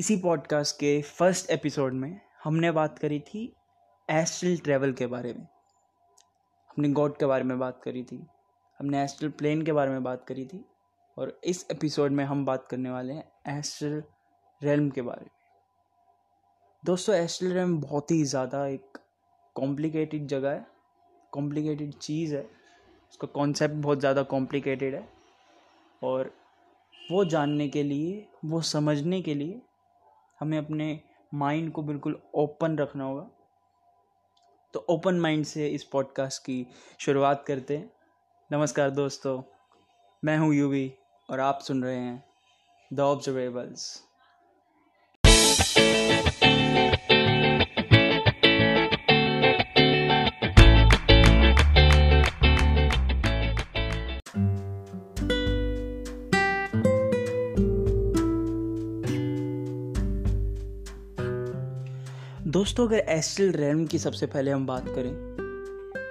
इसी पॉडकास्ट के first episode में हमने बात करी थी एस्ट्रल ट्रैवल के बारे में। हमने गॉड के बारे में बात करी थी, हमने एस्ट्रल प्लेन के बारे में बात करी थी, और इस एपिसोड में हम बात करने वाले हैं एस्ट्रल रेलम के बारे में। दोस्तों एस्ट्रल रेलम बहुत ही ज़्यादा एक कॉम्प्लिकेटेड जगह है कॉम्प्लिकेटेड चीज़ है। उसका कॉन्सेप्ट बहुत ज़्यादा कॉम्प्लिकेटेड है, और वो जानने के लिए, वो समझने के लिए हमें अपने माइंड को बिल्कुल ओपन रखना होगा। तो ओपन माइंड से इस पॉडकास्ट की शुरुआत करते हैं। नमस्कार दोस्तों, मैं हूँ यूवी और आप सुन रहे हैं द ऑब्जर्वेबल्स दोस्तों, अगर एस्ट्रल रैम की सबसे पहले हम बात करें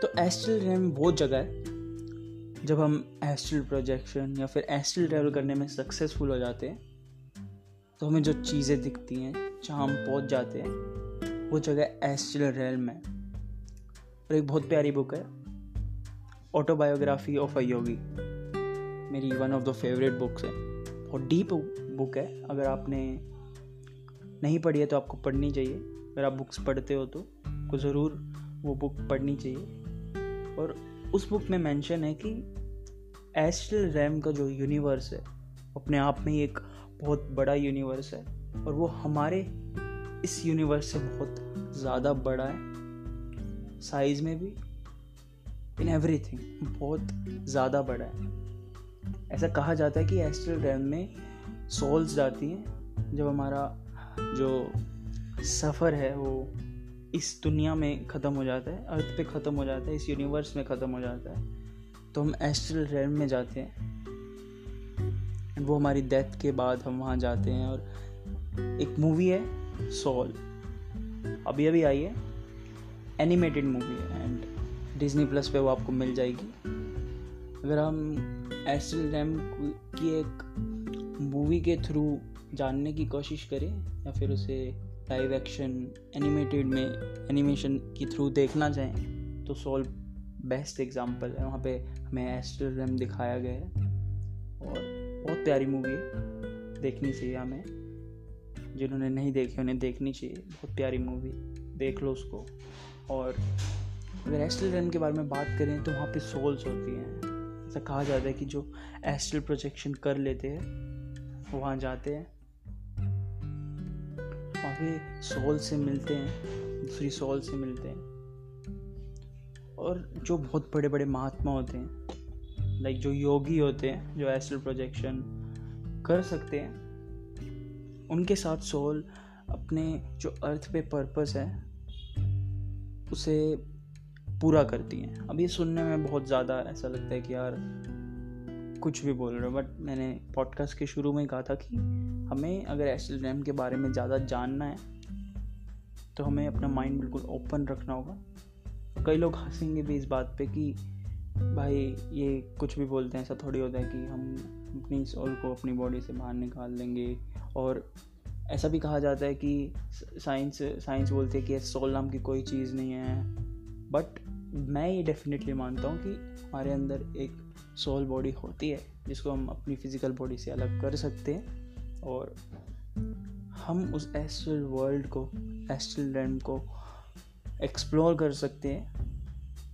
तो एस्ट्रल रैम वो जगह है, जब हम एस्ट्रल प्रोजेक्शन या फिर एस्ट्रल ट्रैवल करने में सक्सेसफुल हो जाते हैं तो हमें जो चीज़ें दिखती हैं, जहाँ हम पहुँच जाते हैं, वो जगह एस्ट्रल रैम है। और एक बहुत प्यारी बुक है ऑटोबायोग्राफी ऑफ़ अ योगी मेरी one of the favourite books है। और डीप बुक है। अगर आपने नहीं पढ़ी है तो आपको पढ़नी चाहिए। अगर आप बुक्स पढ़ते हो तो को ज़रूर वो बुक पढ़नी चाहिए। और उस बुक में मेंशन है कि एस्ट्रल रैम का जो यूनिवर्स है, अपने आप में एक बहुत बड़ा यूनिवर्स है। और वो हमारे इस यूनिवर्स से बहुत ज़्यादा बड़ा है। साइज़ में भी इन एवरीथिंग बहुत ज़्यादा बड़ा है। ऐसा कहा जाता है कि एस्ट्रल रैम में सोल्स जाती हैं। जब हमारा जो सफ़र है वो इस दुनिया में ख़त्म हो जाता है, अर्थ पे ख़त्म हो जाता है, इस यूनिवर्स में ख़त्म हो जाता है। तो हम एस्ट्रल रेम में जाते हैं। वो हमारी डेथ के बाद हम वहाँ जाते हैं और एक मूवी है सोल अभी अभी आई है। एनिमेटेड मूवी है एंड डिज्नी प्लस पे वो आपको मिल जाएगी। अगर हम एस्ट्रल रैम की एक मूवी के थ्रू जानने की कोशिश करें या फिर उसे लाइव एक्शन एनिमेटेड में एनिमेशन के थ्रू देखना चाहें तो सोल बेस्ट एग्ज़ाम्पल है। वहाँ पे हमें एस्ट्रल रेम दिखाया गया है। और बहुत प्यारी मूवी है। देखनी चाहिए हमें। जिन्होंने नहीं देखी, उन्हें देखनी चाहिए। बहुत प्यारी मूवी देख लो उसको। और अगर एस्ट्रल रेम के बारे में बात करें तो वहाँ पे सोल्स होती हैं। ऐसा कहा जाता है कि जो एस्ट्रल प्रोजेक्शन कर लेते हैं, वहाँ जाते हैं। वहाँ सोल से मिलते हैं, दूसरी सोल से मिलते हैं। और जो बहुत बड़े बड़े महात्मा होते हैं लाइक जो योगी होते हैं, जो एस्ट्रल प्रोजेक्शन कर सकते हैं, उनके साथ सोल अपने जो अर्थ पे पर्पस है, उसे पूरा करती हैं। अब ये सुनने में बहुत ज़्यादा ऐसा लगता है कि यार कुछ भी बोल रहे हो बट मैंने पॉडकास्ट के शुरू में कहा था कि हमें अगर एस्ट्रल रैम के बारे में ज़्यादा जानना है तो हमें अपना माइंड बिल्कुल ओपन रखना होगा। कई लोग हंसेंगे भी इस बात पे कि भाई ये कुछ भी बोलते हैं, ऐसा थोड़ी होता है कि हम अपनी सोल को अपनी बॉडी से बाहर निकाल लेंगे और ऐसा भी कहा जाता है कि साइंस साइंस बोलते हैं कि सोल नाम की कोई चीज़ नहीं है। बट मैं ये डेफिनेटली मानता हूँ कि हमारे अंदर एक सोल बॉडी होती है, जिसको हम अपनी फ़िज़िकल बॉडी से अलग कर सकते हैं और हम उस एस्ट्रल वर्ल्ड को एस्ट्रल रैम को एक्सप्लोर कर सकते हैं।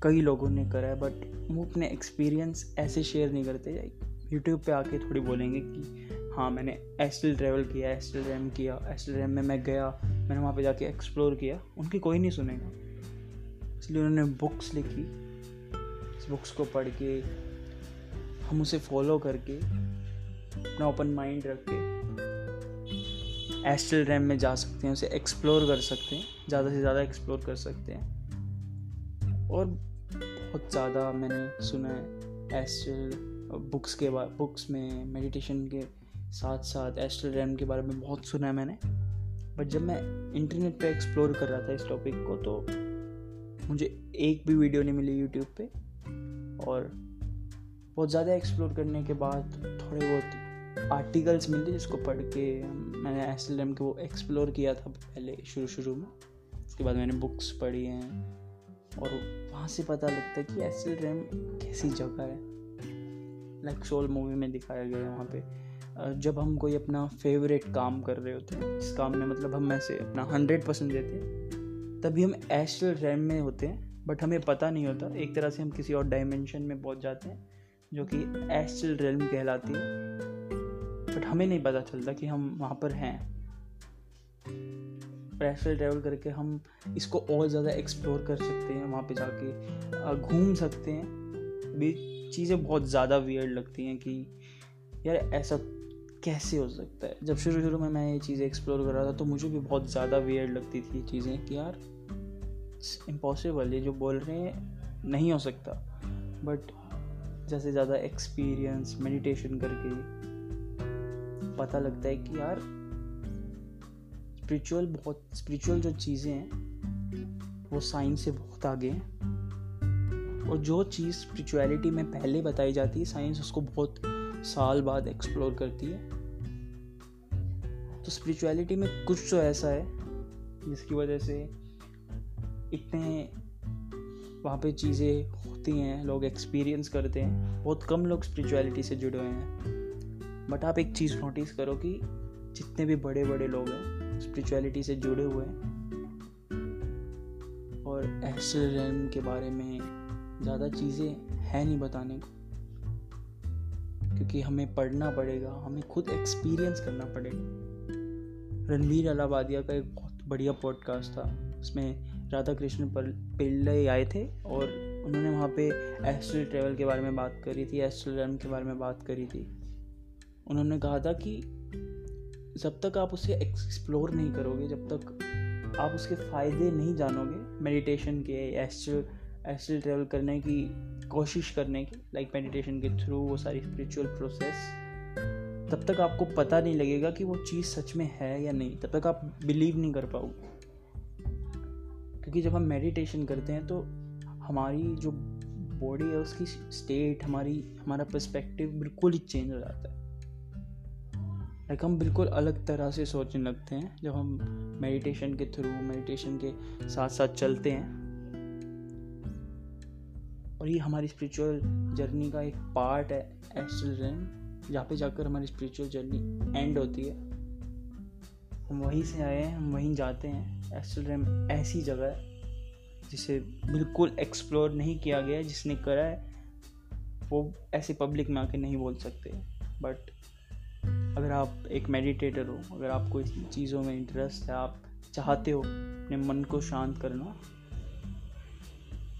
कई लोगों ने करा है बट वो अपने एक्सपीरियंस ऐसे शेयर नहीं करते। यूट्यूब पे आके थोड़ी बोलेंगे कि हाँ मैंने एस्ट्रल ट्रैवल किया एस्ट्रल रैम किया एस्ट्रल रैम में मैं गया, मैंने वहाँ पे जाके एक्सप्लोर किया। उनकी कोई नहीं सुनेगा। इसलिए उन्होंने बुक्स लिखी। इस बुक्स को पढ़ के हम उसे फॉलो करके अपना ओपन माइंड रख के एस्ट्रल रैम में जा सकते हैं, उसे एक्सप्लोर कर सकते हैं, ज़्यादा से ज़्यादा एक्सप्लोर कर सकते हैं। और बहुत ज़्यादा मैंने सुना है एस्ट्रल बुक्स के बारे बुक्स में मेडिटेशन के साथ साथ एस्ट्रल रैम के बारे में बहुत सुना है मैंने। बट जब मैं इंटरनेट पे एक्सप्लोर कर रहा था इस टॉपिक को तो मुझे एक भी वीडियो नहीं मिली यूट्यूब पे। और बहुत ज़्यादा एक्सप्लोर करने के बाद थोड़े बहुत आर्टिकल्स मिलते जिसको पढ़ के मैंने एस एल एम को एक्सप्लोर किया था पहले शुरू शुरू में। उसके बाद मैंने बुक्स पढ़ी हैं। और वहाँ से पता लगता है कि एस एल कैसी जगह है। लाइक सोल मूवी में दिखाया गया है वहाँ पे। जब हम कोई अपना फेवरेट काम कर रहे होते हैं जिस काम में मतलब हम ऐसे अपना हंड्रेड परसेंट देते हैं। तभी हम एस्ट्रल रैम में होते हैं बट हमें पता नहीं होता। एक तरह से हम किसी और डायमेंशन में पहुँच जाते हैं, जो कि एस्ट्रल रेलम कहलाती है। बट हमें नहीं पता चलता कि हम वहाँ पर हैं। एस्ट्रल ट्रैवल करके हम इसको और ज़्यादा एक्सप्लोर कर सकते हैं, वहाँ पे जाके घूम सकते हैं। भी चीज़ें बहुत ज़्यादा वियर्ड लगती हैं कि, यार, ऐसा कैसे हो सकता है? जब शुरू शुरू में मैं ये चीज़ें एक्सप्लोर कर रहा था तो मुझे भी बहुत ज़्यादा वियर्ड लगती थी ये चीज़ें कि यार इम्पॉसिबल ये जो बोल रहे हैं, नहीं हो सकता। बट जैसे ज़्यादा एक्सपीरियंस मेडिटेशन करके पता लगता है कि यार स्पिरिचुअल बहुत स्पिरिचुअल जो चीज़ें हैं, वो साइंस से बहुत आगे हैं। और जो चीज़ स्पिरिचुअलिटी में पहले बताई जाती है साइंस उसको बहुत साल बाद एक्सप्लोर करती है। तो स्पिरिचुअलिटी में कुछ तो ऐसा है, जिसकी वजह से इतने वहाँ पे चीज़ें होती हैं, लोग एक्सपीरियंस करते हैं। बहुत कम लोग स्पिरिचुअलिटी से जुड़े हुए हैं। बट आप एक चीज़ नोटिस करो कि जितने भी बड़े बड़े लोग हैं स्पिरिचुअलिटी से जुड़े हुए हैं, और एस्ट्रल के बारे में ज़्यादा चीज़ें हैं नहीं बताने को, क्योंकि हमें पढ़ना पड़ेगा, हमें खुद एक्सपीरियंस करना पड़ेगा। रणवीर अलाबादिया का एक बहुत बढ़िया पॉडकास्ट था, उसमें राधा कृष्ण पिल्लई आए थे और उन्होंने वहाँ पे एस्ट्रल ट्रेवल के बारे में बात करी थी एस्ट्रल रन के बारे में बात करी थी। उन्होंने कहा था कि जब तक आप उसे एक्सप्लोर नहीं करोगे, जब तक आप उसके फ़ायदे नहीं जानोगे मेडिटेशन के एस्ट्रल एस्ट्रल ट्रेवल करने की कोशिश करने की लाइक मेडिटेशन के थ्रू वो सारी स्पिरिचुअल प्रोसेस तब तक आपको पता नहीं लगेगा कि वो चीज़ सच में है या नहीं। तब तक आप बिलीव नहीं कर पाओगे। क्योंकि जब हम मेडिटेशन करते हैं तो हमारी जो बॉडी है, उसकी स्टेट हमारी, हमारा पर्सपेक्टिव बिल्कुल ही चेंज हो जाता है। लाइक हम बिल्कुल अलग तरह से सोचने लगते हैं, जब हम मेडिटेशन के थ्रू मेडिटेशन के साथ साथ चलते हैं। और ये हमारी स्पिरिचुअल जर्नी का एक पार्ट है एस्ट्रल रेम जहाँ पे जाकर हमारी स्पिरिचुअल जर्नी एंड होती है। हम वहीं से आए हैं, हम वहीं जाते हैं। एस्ट्रल रैम ऐसी जगह है जिसे बिल्कुल एक्सप्लोर नहीं किया गया, जिसने करा है, वो ऐसे पब्लिक में आके नहीं बोल सकते। बट अगर आप एक मेडिटेटर हो, अगर आपको इस चीज़ों में इंटरेस्ट है, आप चाहते हो अपने मन को शांत करना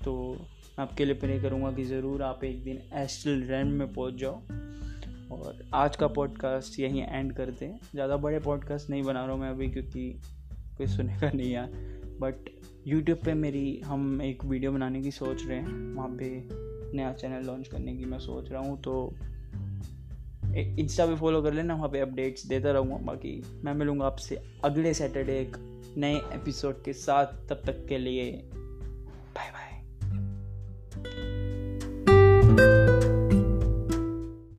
तो मैं आपके लिए प्रे करूँगा कि ज़रूर आप एक दिन एस्ट्रल रैम में पहुँच जाओ। और आज का पॉडकास्ट यहीं एंड करते हैं। ज़्यादा बड़े पॉडकास्ट नहीं बना रहा हूँ मैं अभी, क्योंकि कोई सुनेगा नहीं यार। बट यूट्यूब पे मेरी, हम एक वीडियो बनाने की सोच रहे हैं। वहाँ पे नया चैनल लॉन्च करने की मैं सोच रहा हूँ तो इंस्टा पे फॉलो कर लेना, वहाँ पे अपडेट्स देता रहूँगा। बाकी मैं मिलूँगा आपसे अगले सैटरडे एक नए एपिसोड के साथ। तब तक के लिए